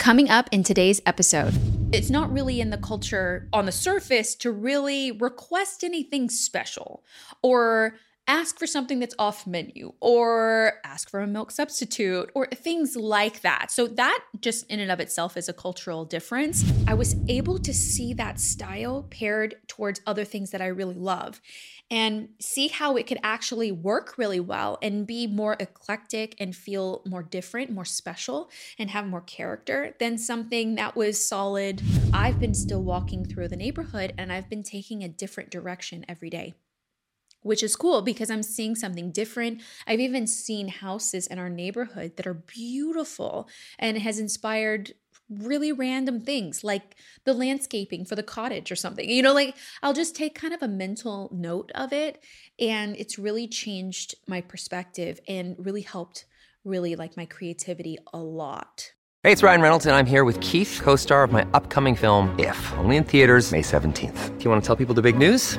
Coming up in today's episode, it's not really in the culture on the surface to really request anything special or ask for something that's off menu or ask for a milk substitute or things like that. So, that just in and of itself is a cultural difference. I was able to see that style paired towards other things that I really love and see how it could actually work really well and be more eclectic and feel more different, more special, and have more character than something that was solid. I've been still walking through the neighborhood and I've been taking a different direction every day which is cool because I'm seeing something different. I've even seen houses in our neighborhood that are beautiful and has inspired really random things like the landscaping for the cottage or something. You know, like I'll just take kind of a mental note of it and it's really changed my perspective and really helped really like my creativity a lot. Hey, it's Ryan Reynolds and I'm here with Keith, co-star of my upcoming film If, only in theaters May 17th. Do you want to tell people the big news?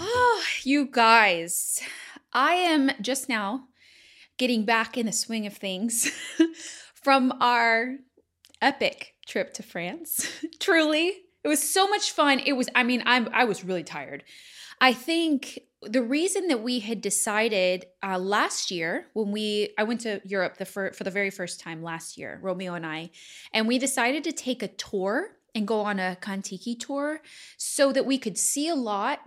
Oh, you guys, I am just now getting back in the swing of things from our epic trip to France. Truly, it was so much fun. It was, I mean, I'm, I was really tired. I think the reason that we had decided uh, last year when we I went to Europe the for, for the very first time last year, Romeo and I, and we decided to take a tour and go on a Contiki tour so that we could see a lot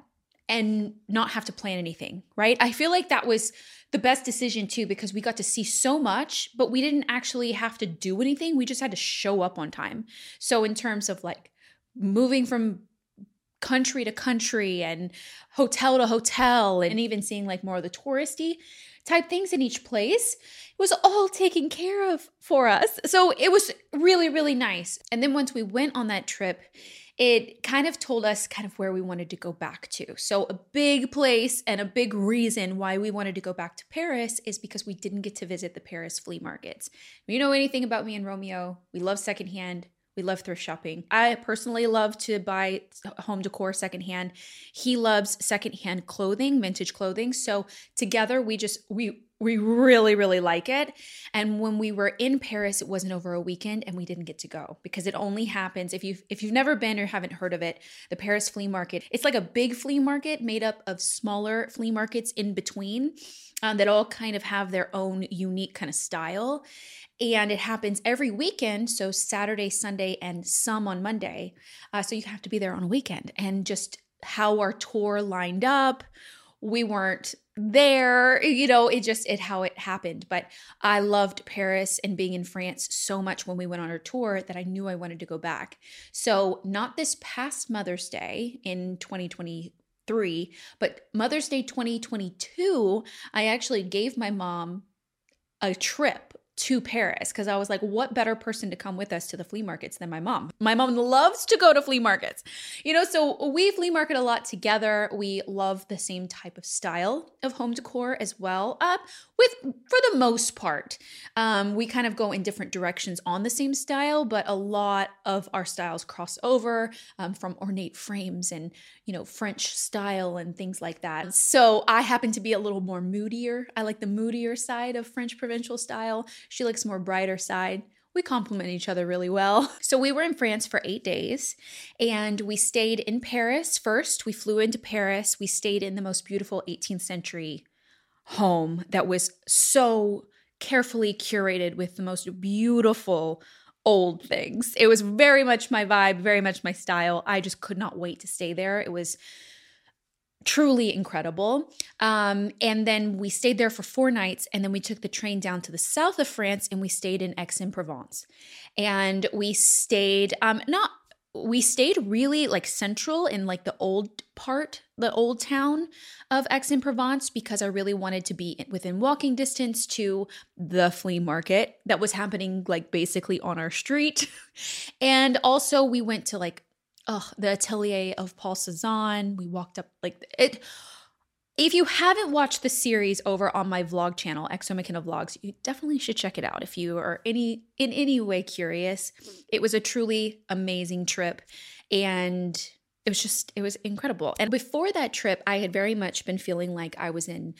and not have to plan anything, right? I feel like that was the best decision too because we got to see so much, but we didn't actually have to do anything. We just had to show up on time. So in terms of like moving from country to country and hotel to hotel and even seeing like more of the touristy type things in each place it was all taken care of for us so it was really really nice and then once we went on that trip it kind of told us kind of where we wanted to go back to. So, a big place and a big reason why we wanted to go back to Paris is because we didn't get to visit the Paris flea markets. If you know anything about me and Romeo, we love secondhand. We love thrift shopping. I personally love to buy home decor secondhand. He loves secondhand clothing, vintage clothing. So together we just we we really really like it. And when we were in Paris, it wasn't over a weekend and we didn't get to go because it only happens if you if you've never been or haven't heard of it, the Paris flea market. It's like a big flea market made up of smaller flea markets in between um, that all kind of have their own unique kind of style. And it happens every weekend so saturday sunday and some on monday. Uh, so you have to be there on a weekend. And just how our tour lined up we weren't there you know it just it how it happened. But i loved paris and being in france so much when we went on our tour that i knew i wanted to go back. So not this past mother's day in 2023 but mother's day 2022 i actually gave my mom a trip to Paris because I was like, what better person to come with us to the flea markets than my mom? My mom loves to go to flea markets. You know, so we flea market a lot together. We love the same type of style of home decor as well. Uh, with for the most part, um, we kind of go in different directions on the same style, but a lot of our styles cross over um, from ornate frames and you know French style and things like that. So I happen to be a little more moodier. I like the moodier side of French provincial style. She likes more brighter side. We complement each other really well. So we were in France for eight days and we stayed in Paris first. We flew into Paris. We stayed in the most beautiful 18th century home that was so carefully curated with the most beautiful old things. It was very much my vibe, very much my style. I just could not wait to stay there. It was truly incredible. Um, and then we stayed there for four nights, and then we took the train down to the south of France and we stayed in Aix-en-Provence. And we stayed um, not we stayed really like central in like the old part, the old town of Aix-en-Provence because I really wanted to be within walking distance to the flea market that was happening like basically on our street. and also we went to like oh, the atelier of Paul Cézanne. We walked up like it if you haven't watched the series over on my vlog channel, XO MaCenna Vlogs, you definitely should check it out if you are any in any way curious. It was a truly amazing trip and it was just it was incredible and before that trip i had very much been feeling like i was in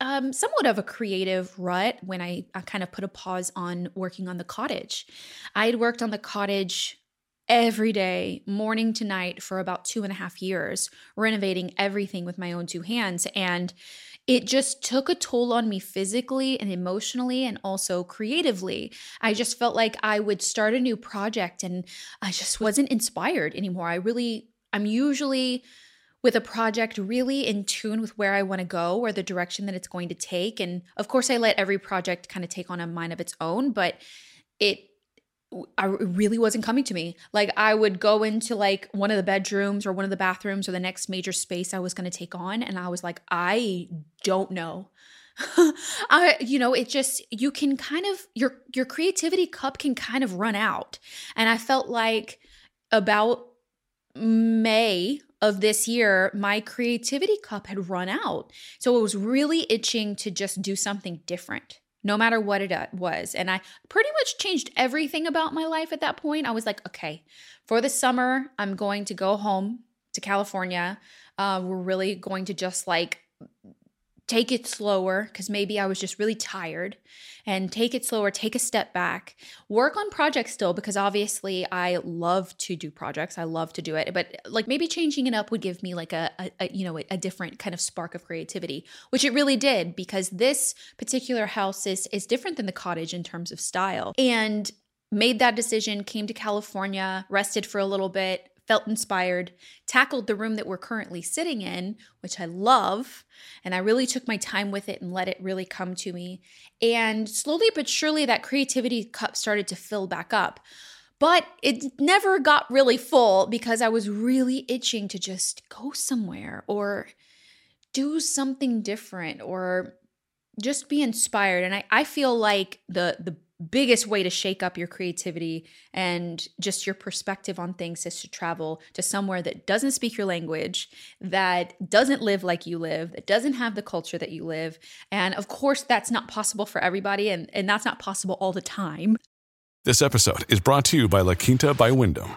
um, somewhat of a creative rut when I, I kind of put a pause on working on the cottage i had worked on the cottage every day, morning to night, for about two and a half years, renovating everything with my own two hands. And it just took a toll on me physically and emotionally and also creatively. I just felt like I would start a new project and I just wasn't inspired anymore. I really, I'm usually with a project really in tune with where I want to go or the direction that it's going to take. And of course, I let every project kind of take on a mind of its own, but it I really wasn't coming to me. Like I would go into like one of the bedrooms or one of the bathrooms or the next major space I was going to take on and I was like I don't know. I you know, it just you can kind of your your creativity cup can kind of run out. And I felt like about May of this year, my creativity cup had run out. So it was really itching to just do something different no matter what it uh, was. And I pretty much changed everything about my life at that point. I was like, okay, for the summer, I'm going to go home to California. Uh, we're really going to just like take it slower because maybe I was just really tired and take it slower, take a step back, work on projects still because obviously I love to do projects. I love to do it, but like maybe changing it up would give me like a, a, a you know, a different kind of spark of creativity, which it really did because this particular house is is different than the cottage in terms of style. And made that decision, came to California, rested for a little bit, felt inspired, tackled the room that we're currently sitting in, which I love. And I really took my time with it and let it really come to me. And slowly but surely, that creativity cup started to fill back up. But it never got really full because I was really itching to just go somewhere or do something different or just be inspired. And I, I feel like the the biggest way to shake up your creativity and just your perspective on things is to travel to somewhere that doesn't speak your language, that doesn't live like you live, that doesn't have the culture that you live. And of course, that's not possible for everybody, and, and that's not possible all the time. This episode is brought to you by La Quinta by Wyndham.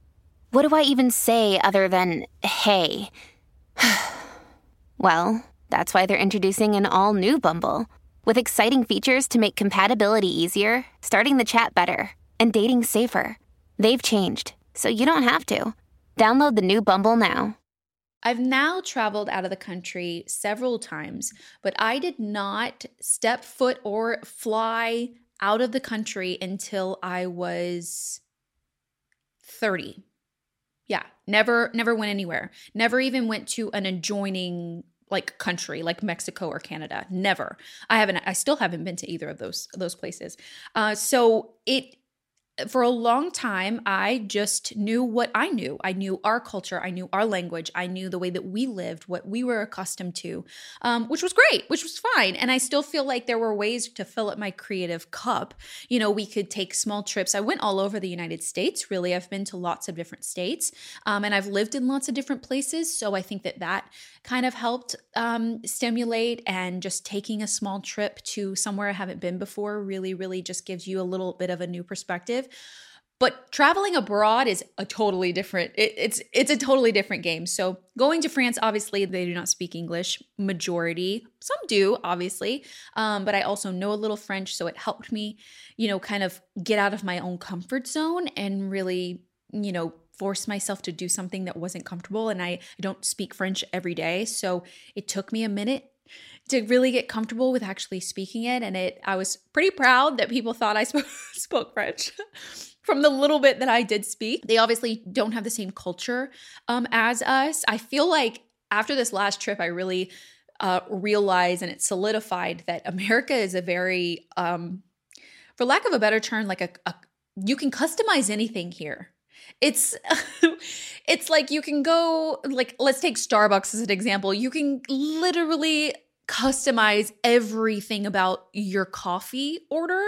what do I even say other than hey? well, that's why they're introducing an all new Bumble with exciting features to make compatibility easier, starting the chat better, and dating safer. They've changed, so you don't have to. Download the new Bumble now. I've now traveled out of the country several times, but I did not step foot or fly out of the country until I was 30 yeah, never never went anywhere. Never even went to an adjoining like country like Mexico or Canada. Never. I haven't I still haven't been to either of those those places. Uh so it for a long time, I just knew what I knew. I knew our culture, I knew our language, I knew the way that we lived, what we were accustomed to, um, which was great, which was fine. And I still feel like there were ways to fill up my creative cup. You know, we could take small trips. I went all over the United States, really. I've been to lots of different states um, and I've lived in lots of different places. So I think that that kind of helped um, stimulate and just taking a small trip to somewhere I haven't been before really, really just gives you a little bit of a new perspective. But traveling abroad is a totally different. It, it's it's a totally different game. So going to France, obviously they do not speak English. Majority, some do, obviously, um, but I also know a little French, so it helped me, you know, kind of get out of my own comfort zone and really, you know, force myself to do something that wasn't comfortable. And I, I don't speak French every day, so it took me a minute to really get comfortable with actually speaking it and it i was pretty proud that people thought i spoke, spoke french from the little bit that i did speak. They obviously don't have the same culture um, as us. I feel like after this last trip i really uh, realized and it solidified that america is a very um, for lack of a better term like a, a you can customize anything here. It's it's like you can go like let's take starbucks as an example. You can literally customize everything about your coffee order.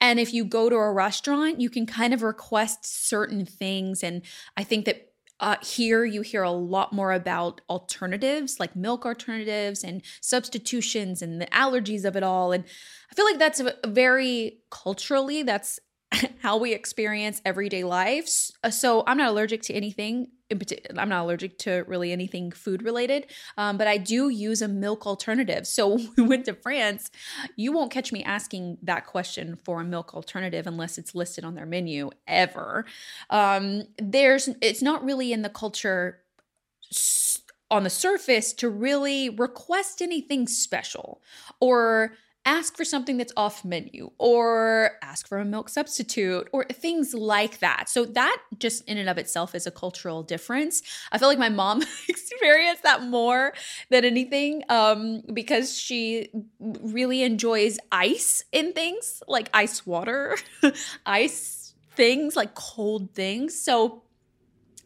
And if you go to a restaurant, you can kind of request certain things. And I think that uh, here you hear a lot more about alternatives like milk alternatives and substitutions and the allergies of it all and i feel like that's very culturally that's how we experience everyday lives. Uh, so I'm not allergic to anything. I'm not allergic to really anything food related, um, but I do use a milk alternative. So when we went to France, you won't catch me asking that question for a milk alternative unless it's listed on their menu ever. Um, there's, it's not really in the culture on the surface to really request anything special or ask for something that's off menu or ask for a milk substitute or things like that. So that just in and of itself is a cultural difference. I feel like my mom experienced that more than anything um, because she really enjoys ice in things like ice water, ice things like cold things. So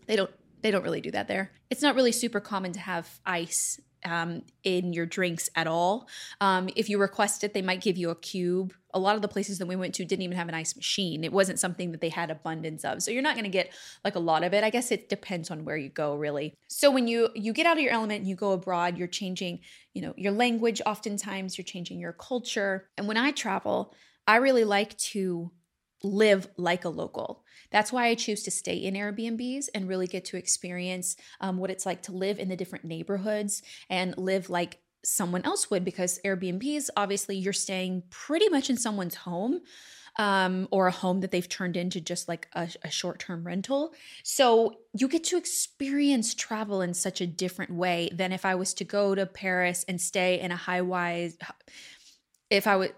they don't they don't really do that there. It's not really super common to have ice um, in your drinks at all. Um, if you request it, they might give you a cube. A lot of the places that we went to didn't even have an ice machine. It wasn't something that they had abundance of. So you're not going to get like a lot of it. I guess it depends on where you go, really. So when you you get out of your element and you go abroad, you're changing, you know, your language. Oftentimes, you're changing your culture. And when I travel, I really like to live like a local. That's why I choose to stay in Airbnbs and really get to experience um, what it's like to live in the different neighborhoods and live like someone else would because Airbnbs, obviously, you're staying pretty much in someone's home. Um, or a home that they've turned into just like a, a short term rental. So you get to experience travel in such a different way than if I was to go to Paris and stay in a high wise. If I would,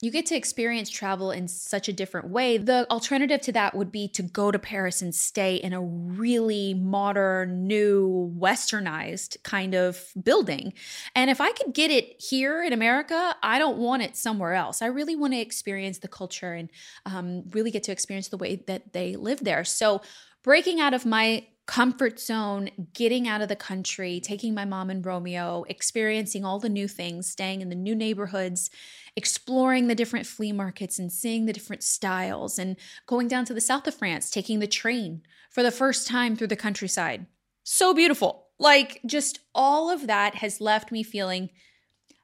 you get to experience travel in such a different way. The alternative to that would be to go to Paris and stay in a really modern, new, westernized kind of building. And if I could get it here in America, I don't want it somewhere else. I really want to experience the culture and um, really get to experience the way that they live there. So, breaking out of my comfort zone, getting out of the country, taking my mom and Romeo, experiencing all the new things, staying in the new neighborhoods, exploring the different flea markets and seeing the different styles, and going down to the south of France, taking the train for the first time through the countryside. So beautiful. Like, just all of that has left me feeling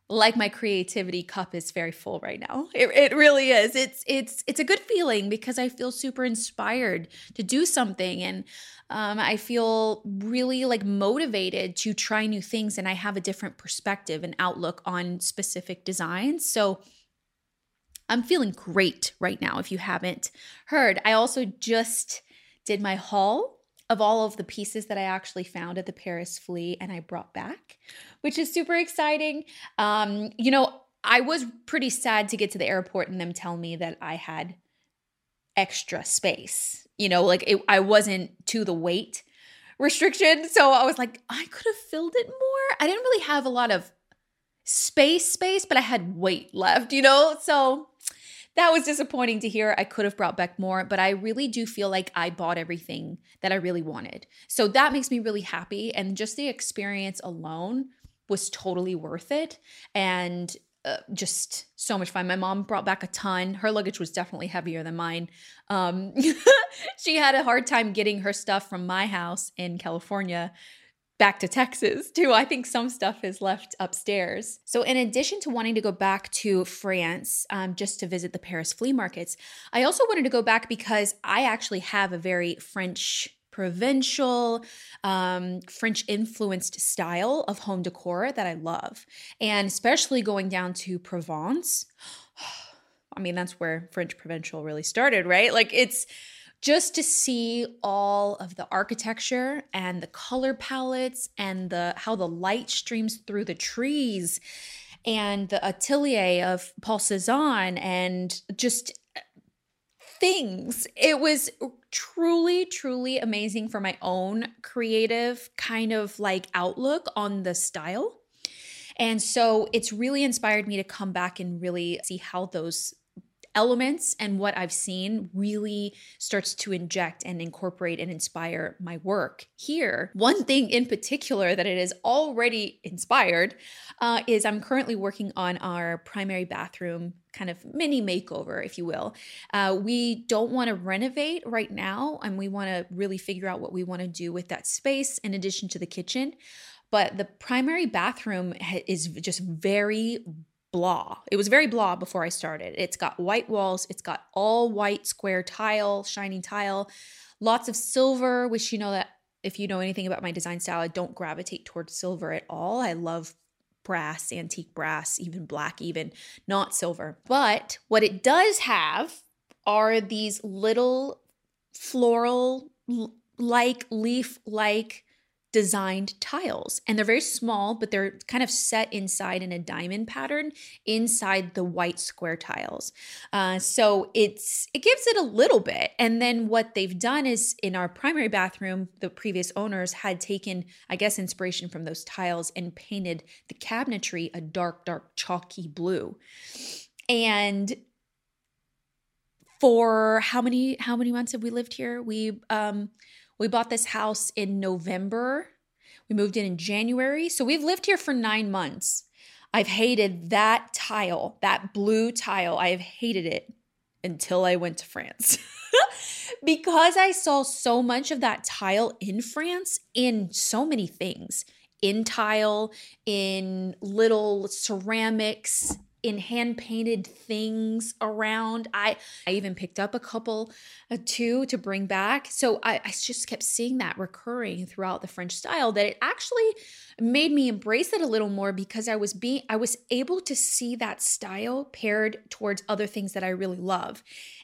like my creativity cup is very full right now. It, it really is. It's it's it's a good feeling because I feel super inspired to do something and um, I feel really like motivated to try new things and I have a different perspective and outlook on specific designs. So I'm feeling great right now if you haven't heard. I also just did my haul of all of the pieces that I actually found at the Paris Flea and I brought back, which is super exciting. Um, you know, I was pretty sad to get to the airport and them tell me that I had extra space. You know, like it, I wasn't to the weight restriction. So I was like, I could have filled it more. I didn't really have a lot of space, space, but I had weight left, you know? So that was disappointing to hear. I could have brought back more, but I really do feel like I bought everything that I really wanted. So that makes me really happy. And just the experience alone was totally worth it. And uh, just so much fun. My mom brought back a ton. Her luggage was definitely heavier than mine. Um, she had a hard time getting her stuff from my house in California back to Texas too. I think some stuff is left upstairs. So, in addition to wanting to go back to France um, just to visit the Paris flea markets, I also wanted to go back because I actually have a very French provincial, um, French influenced style of home decor that I love. And especially going down to Provence. I mean, that's where French provincial really started, right? Like it's just to see all of the architecture and the color palettes and the how the light streams through the trees and the atelier of Paul Cézanne and just uh, things. It was truly, truly amazing for my own creative kind of like outlook on the style. And so it's really inspired me to come back and really see how those elements and what I've seen really starts to inject and incorporate and inspire my work here. One thing in particular that it has already inspired uh, is I'm currently working on our primary bathroom kind of mini makeover, if you will. Uh, we don't want to renovate right now, and we want to really figure out what we want to do with that space in addition to the kitchen. But the primary bathroom is just very blah. It was very blah before I started. It's got white walls, it's got all white square tile, shining tile, lots of silver, which you know that if you know anything about my design style, I don't gravitate towards silver at all. I love brass, antique brass, even black, even not silver. But what it does have are these little floral like leaf like designed tiles. And they're very small, but they're kind of set inside in a diamond pattern inside the white square tiles. Uh, so it's it gives it a little bit. And then what they've done is in our primary bathroom, the previous owners had taken, I guess, inspiration from those tiles and painted the cabinetry a dark, dark, chalky blue. And for how many how many months have we lived here? We um we bought this house in November. We moved in in January. So we've lived here for nine months. I've hated that tile, that blue tile. I have hated it until I went to France. because I saw so much of that tile in France in so many things in tile, in little ceramics, in hand painted things around. I I even picked up a couple, uh, two to bring back. So I, I just kept seeing that recurring throughout the French style. That it actually made me embrace it a little more because I was being I was able to see that style paired towards other things that I really love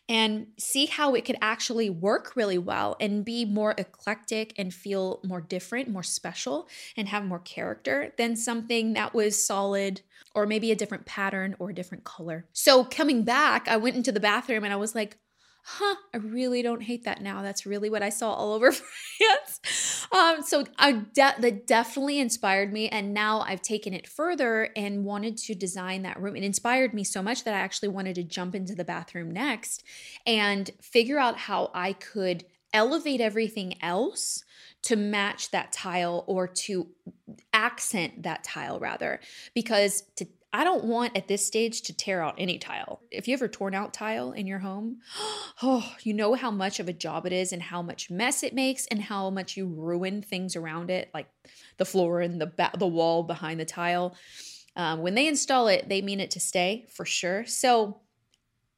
and see how it could actually work really well and be more eclectic and feel more different, more special, and have more character than something that was solid or maybe a different pattern or a different color. So coming back, I went into the bathroom and I was like, huh, I really don't hate that now. That's really what I saw all over France. Um, so I de- that definitely inspired me. And now I've taken it further and wanted to design that room. It inspired me so much that I actually wanted to jump into the bathroom next and figure out how I could elevate everything else to match that tile or to accent that tile rather because to I don't want at this stage to tear out any tile. If you ever torn out tile in your home, oh, you know how much of a job it is and how much mess it makes and how much you ruin things around it, like the floor and the ba- the wall behind the tile. Um, when they install it, they mean it to stay for sure. So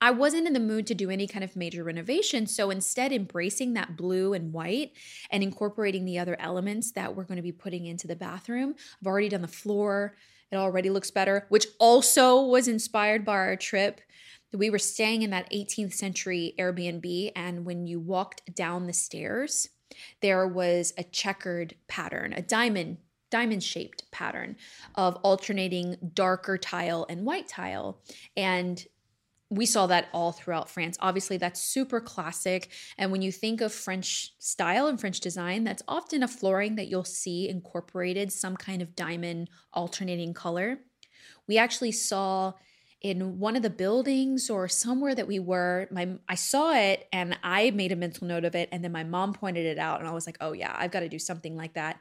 I wasn't in the mood to do any kind of major renovation. So instead, embracing that blue and white and incorporating the other elements that we're going to be putting into the bathroom. I've already done the floor, it already looks better, which also was inspired by our trip. We were staying in that 18th century Airbnb, and when you walked down the stairs, there was a checkered pattern, a diamond diamond shaped pattern of alternating darker tile and white tile and we saw that all throughout France. Obviously, that's super classic. And when you think of French style and French design, that's often a flooring that you'll see incorporated some kind of diamond alternating color. We actually saw in one of the buildings or somewhere that we were my I saw it and I made a mental note of it and then my mom pointed it out and I was like, "Oh yeah, I've got to do something like that."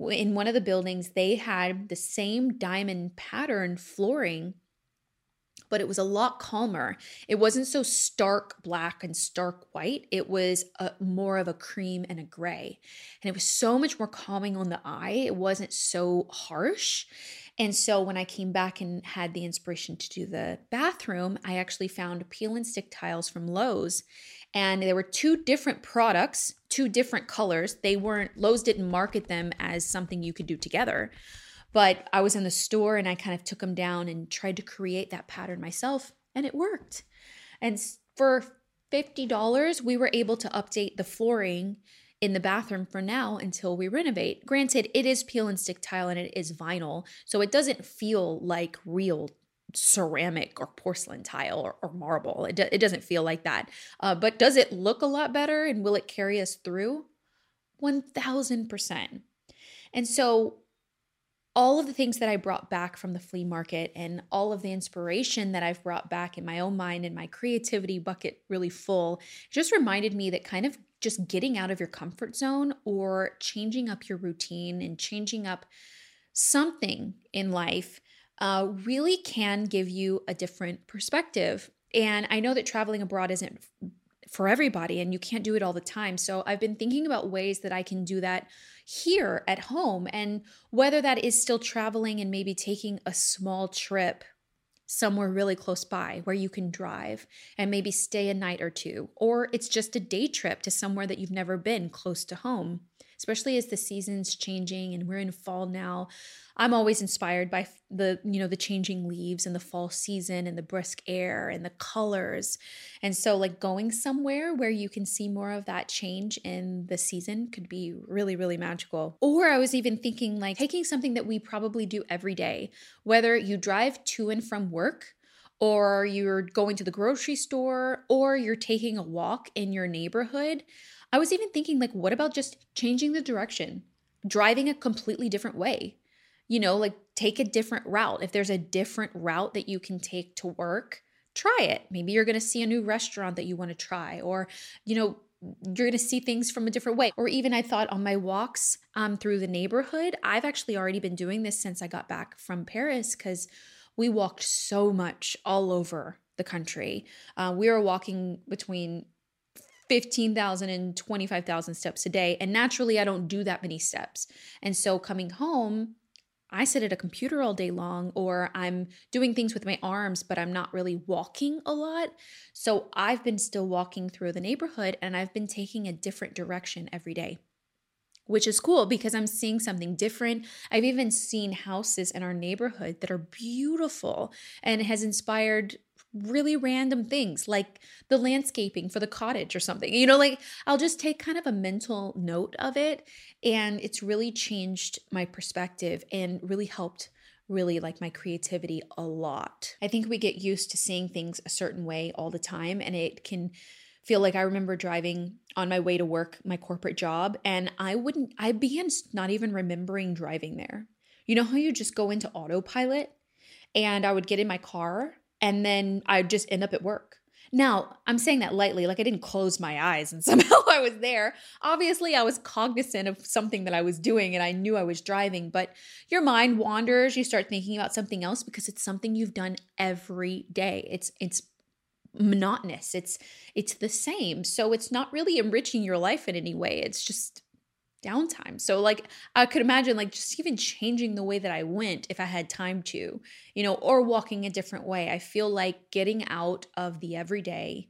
In one of the buildings, they had the same diamond pattern flooring, but it was a lot calmer. It wasn't so stark black and stark white. It was a, more of a cream and a gray. And it was so much more calming on the eye. It wasn't so harsh. And so when I came back and had the inspiration to do the bathroom, I actually found peel and stick tiles from Lowe's and there were two different products, two different colors. They weren't Lowe's didn't market them as something you could do together. But I was in the store and I kind of took them down and tried to create that pattern myself and it worked. And for $50, we were able to update the flooring in the bathroom for now until we renovate. Granted, it is peel and stick tile and it is vinyl, so it doesn't feel like real ceramic or porcelain tile or, or marble. It, do, it doesn't feel like that. Uh, but does it look a lot better and will it carry us through? 1000%. And so, all of the things that I brought back from the flea market and all of the inspiration that I've brought back in my own mind and my creativity bucket really full just reminded me that kind of just getting out of your comfort zone or changing up your routine and changing up something in life uh, really can give you a different perspective. And I know that traveling abroad isn't for everybody and you can't do it all the time. So I've been thinking about ways that I can do that here at home and whether that is still traveling and maybe taking a small trip somewhere really close by where you can drive and maybe stay a night or two or it's just a day trip to somewhere that you've never been close to home especially as the season's changing and we're in fall now. I'm always inspired by the, you know, the changing leaves and the fall season and the brisk air and the colors. And so like going somewhere where you can see more of that change in the season could be really really magical. Or I was even thinking like taking something that we probably do every day, whether you drive to and from work or you're going to the grocery store or you're taking a walk in your neighborhood. I was even thinking, like, what about just changing the direction, driving a completely different way? You know, like take a different route. If there's a different route that you can take to work, try it. Maybe you're going to see a new restaurant that you want to try, or, you know, you're going to see things from a different way. Or even I thought on my walks um, through the neighborhood, I've actually already been doing this since I got back from Paris because we walked so much all over the country. Uh, we were walking between 15,000 and 25,000 steps a day. And naturally, I don't do that many steps. And so coming home, I sit at a computer all day long, or I'm doing things with my arms, but I'm not really walking a lot. So I've been still walking through the neighborhood and I've been taking a different direction every day, which is cool because I'm seeing something different. I've even seen houses in our neighborhood that are beautiful and has inspired really random things like the landscaping for the cottage or something. You know, like I'll just take kind of a mental note of it. And it's really changed my perspective and really helped really like my creativity a lot. I think we get used to seeing things a certain way all the time and it can feel like I remember driving on my way to work, my corporate job, and I wouldn't I began not even remembering driving there. You know how you just go into autopilot? And I would get in my car and then I'd just end up at work. Now, I'm saying that lightly, like I didn't close my eyes and somehow I was there. Obviously, I was cognizant of something that I was doing and I knew I was driving, but your mind wanders, you start thinking about something else because it's something you've done every day. It's it's monotonous. It's it's the same. So it's not really enriching your life in any way. It's just downtime. So like I could imagine like just even changing the way that I went if I had time to, you know, or walking a different way. I feel like getting out of the everyday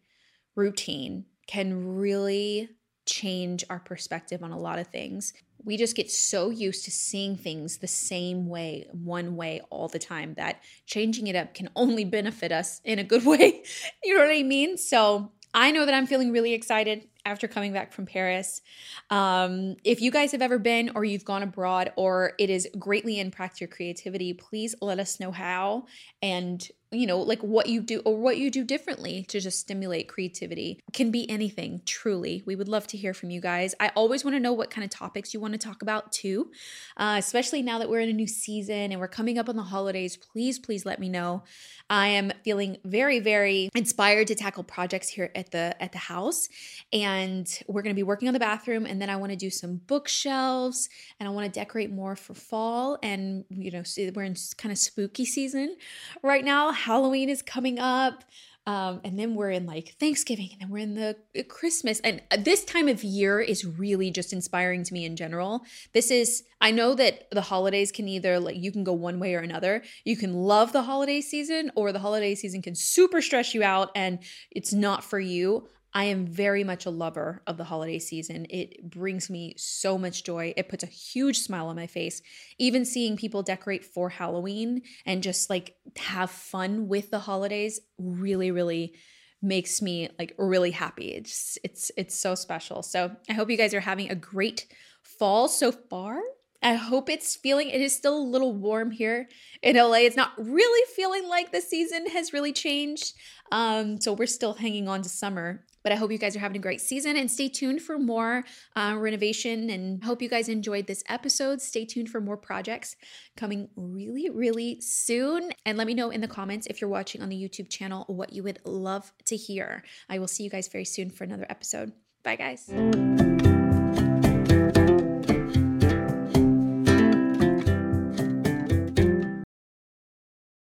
routine can really change our perspective on a lot of things. We just get so used to seeing things the same way, one way all the time that changing it up can only benefit us in a good way. you know what I mean? So I know that I'm feeling really excited after coming back from Paris. Um, if you guys have ever been or you've gone abroad or it has greatly impacted your creativity, please let us know how and you know, like what you do or what you do differently to just stimulate creativity. It can be anything, truly. We would love to hear from you guys. I always want to know what kind of topics you want to talk about too, uh, especially now that we're in a new season and we're coming up on the holidays. Please, please let me know. I am feeling very, very inspired to tackle projects here at the at the house, and we're going to be working on the bathroom. And then I want to do some bookshelves, and I want to decorate more for fall. And you know, we're in kind of spooky season right now Halloween is coming up. Um, and then we're in like Thanksgiving, and then we're in the Christmas. And uh, this time of year is really just inspiring to me in general. This is, I know that the holidays can either like you can go one way or another. You can love the holiday season, or the holiday season can super stress you out and it's not for you. I am very much a lover of the holiday season. It brings me so much joy. It puts a huge smile on my face. Even seeing people decorate for Halloween and just like have fun with the holidays really, really makes me like really happy. It's it's it's so special. So I hope you guys are having a great fall so far. I hope it's feeling it is still a little warm here in LA. It's not really feeling like the season has really changed. Um, so we're still hanging on to summer. But I hope you guys are having a great season and stay tuned for more uh, renovation. And hope you guys enjoyed this episode. Stay tuned for more projects coming really, really soon. And let me know in the comments if you're watching on the YouTube channel what you would love to hear. I will see you guys very soon for another episode. Bye, guys.